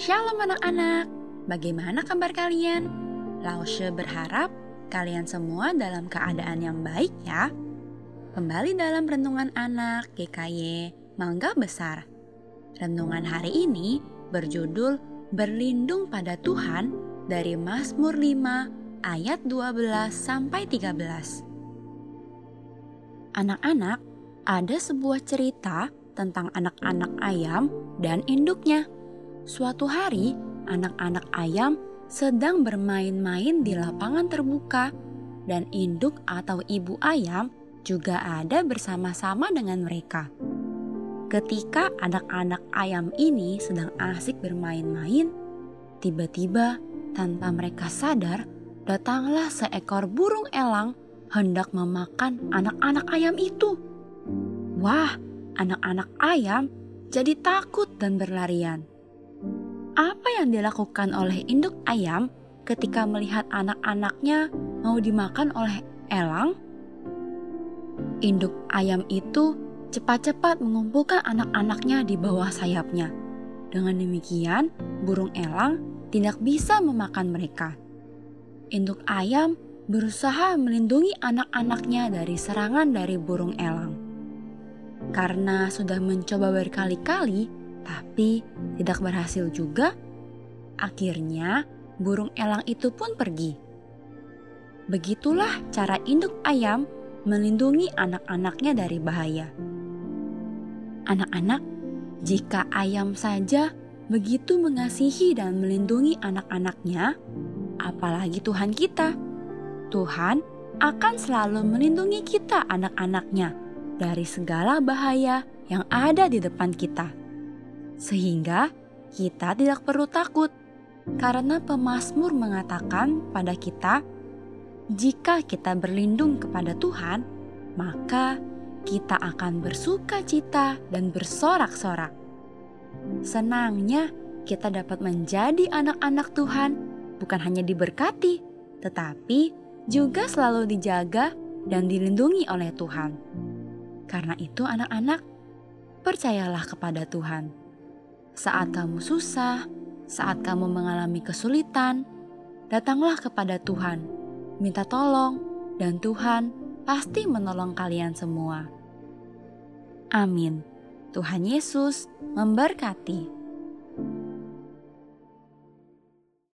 Shalom anak-anak, bagaimana kabar kalian? Laushe berharap kalian semua dalam keadaan yang baik ya. Kembali dalam Renungan Anak GKY Mangga Besar. Renungan hari ini berjudul Berlindung pada Tuhan dari Mazmur 5 ayat 12 sampai 13. Anak-anak, ada sebuah cerita tentang anak-anak ayam dan induknya. Suatu hari, anak-anak ayam sedang bermain-main di lapangan terbuka, dan induk atau ibu ayam juga ada bersama-sama dengan mereka. Ketika anak-anak ayam ini sedang asik bermain-main, tiba-tiba tanpa mereka sadar, datanglah seekor burung elang hendak memakan anak-anak ayam itu. Wah, anak-anak ayam jadi takut dan berlarian. Apa yang dilakukan oleh induk ayam ketika melihat anak-anaknya mau dimakan oleh elang? Induk ayam itu cepat-cepat mengumpulkan anak-anaknya di bawah sayapnya. Dengan demikian, burung elang tidak bisa memakan mereka. Induk ayam berusaha melindungi anak-anaknya dari serangan dari burung elang. Karena sudah mencoba berkali-kali, tapi tidak berhasil juga, akhirnya burung elang itu pun pergi. Begitulah cara induk ayam melindungi anak-anaknya dari bahaya. Anak-anak, jika ayam saja begitu mengasihi dan melindungi anak-anaknya, apalagi Tuhan kita Tuhan akan selalu melindungi kita anak-anaknya dari segala bahaya yang ada di depan kita. Sehingga kita tidak perlu takut karena pemazmur mengatakan pada kita, jika kita berlindung kepada Tuhan, maka kita akan bersuka cita dan bersorak-sorak. Senangnya kita dapat menjadi anak-anak Tuhan, bukan hanya diberkati, tetapi juga selalu dijaga dan dilindungi oleh Tuhan. Karena itu, anak-anak, percayalah kepada Tuhan. Saat kamu susah, saat kamu mengalami kesulitan, datanglah kepada Tuhan, minta tolong, dan Tuhan pasti menolong kalian semua. Amin. Tuhan Yesus memberkati.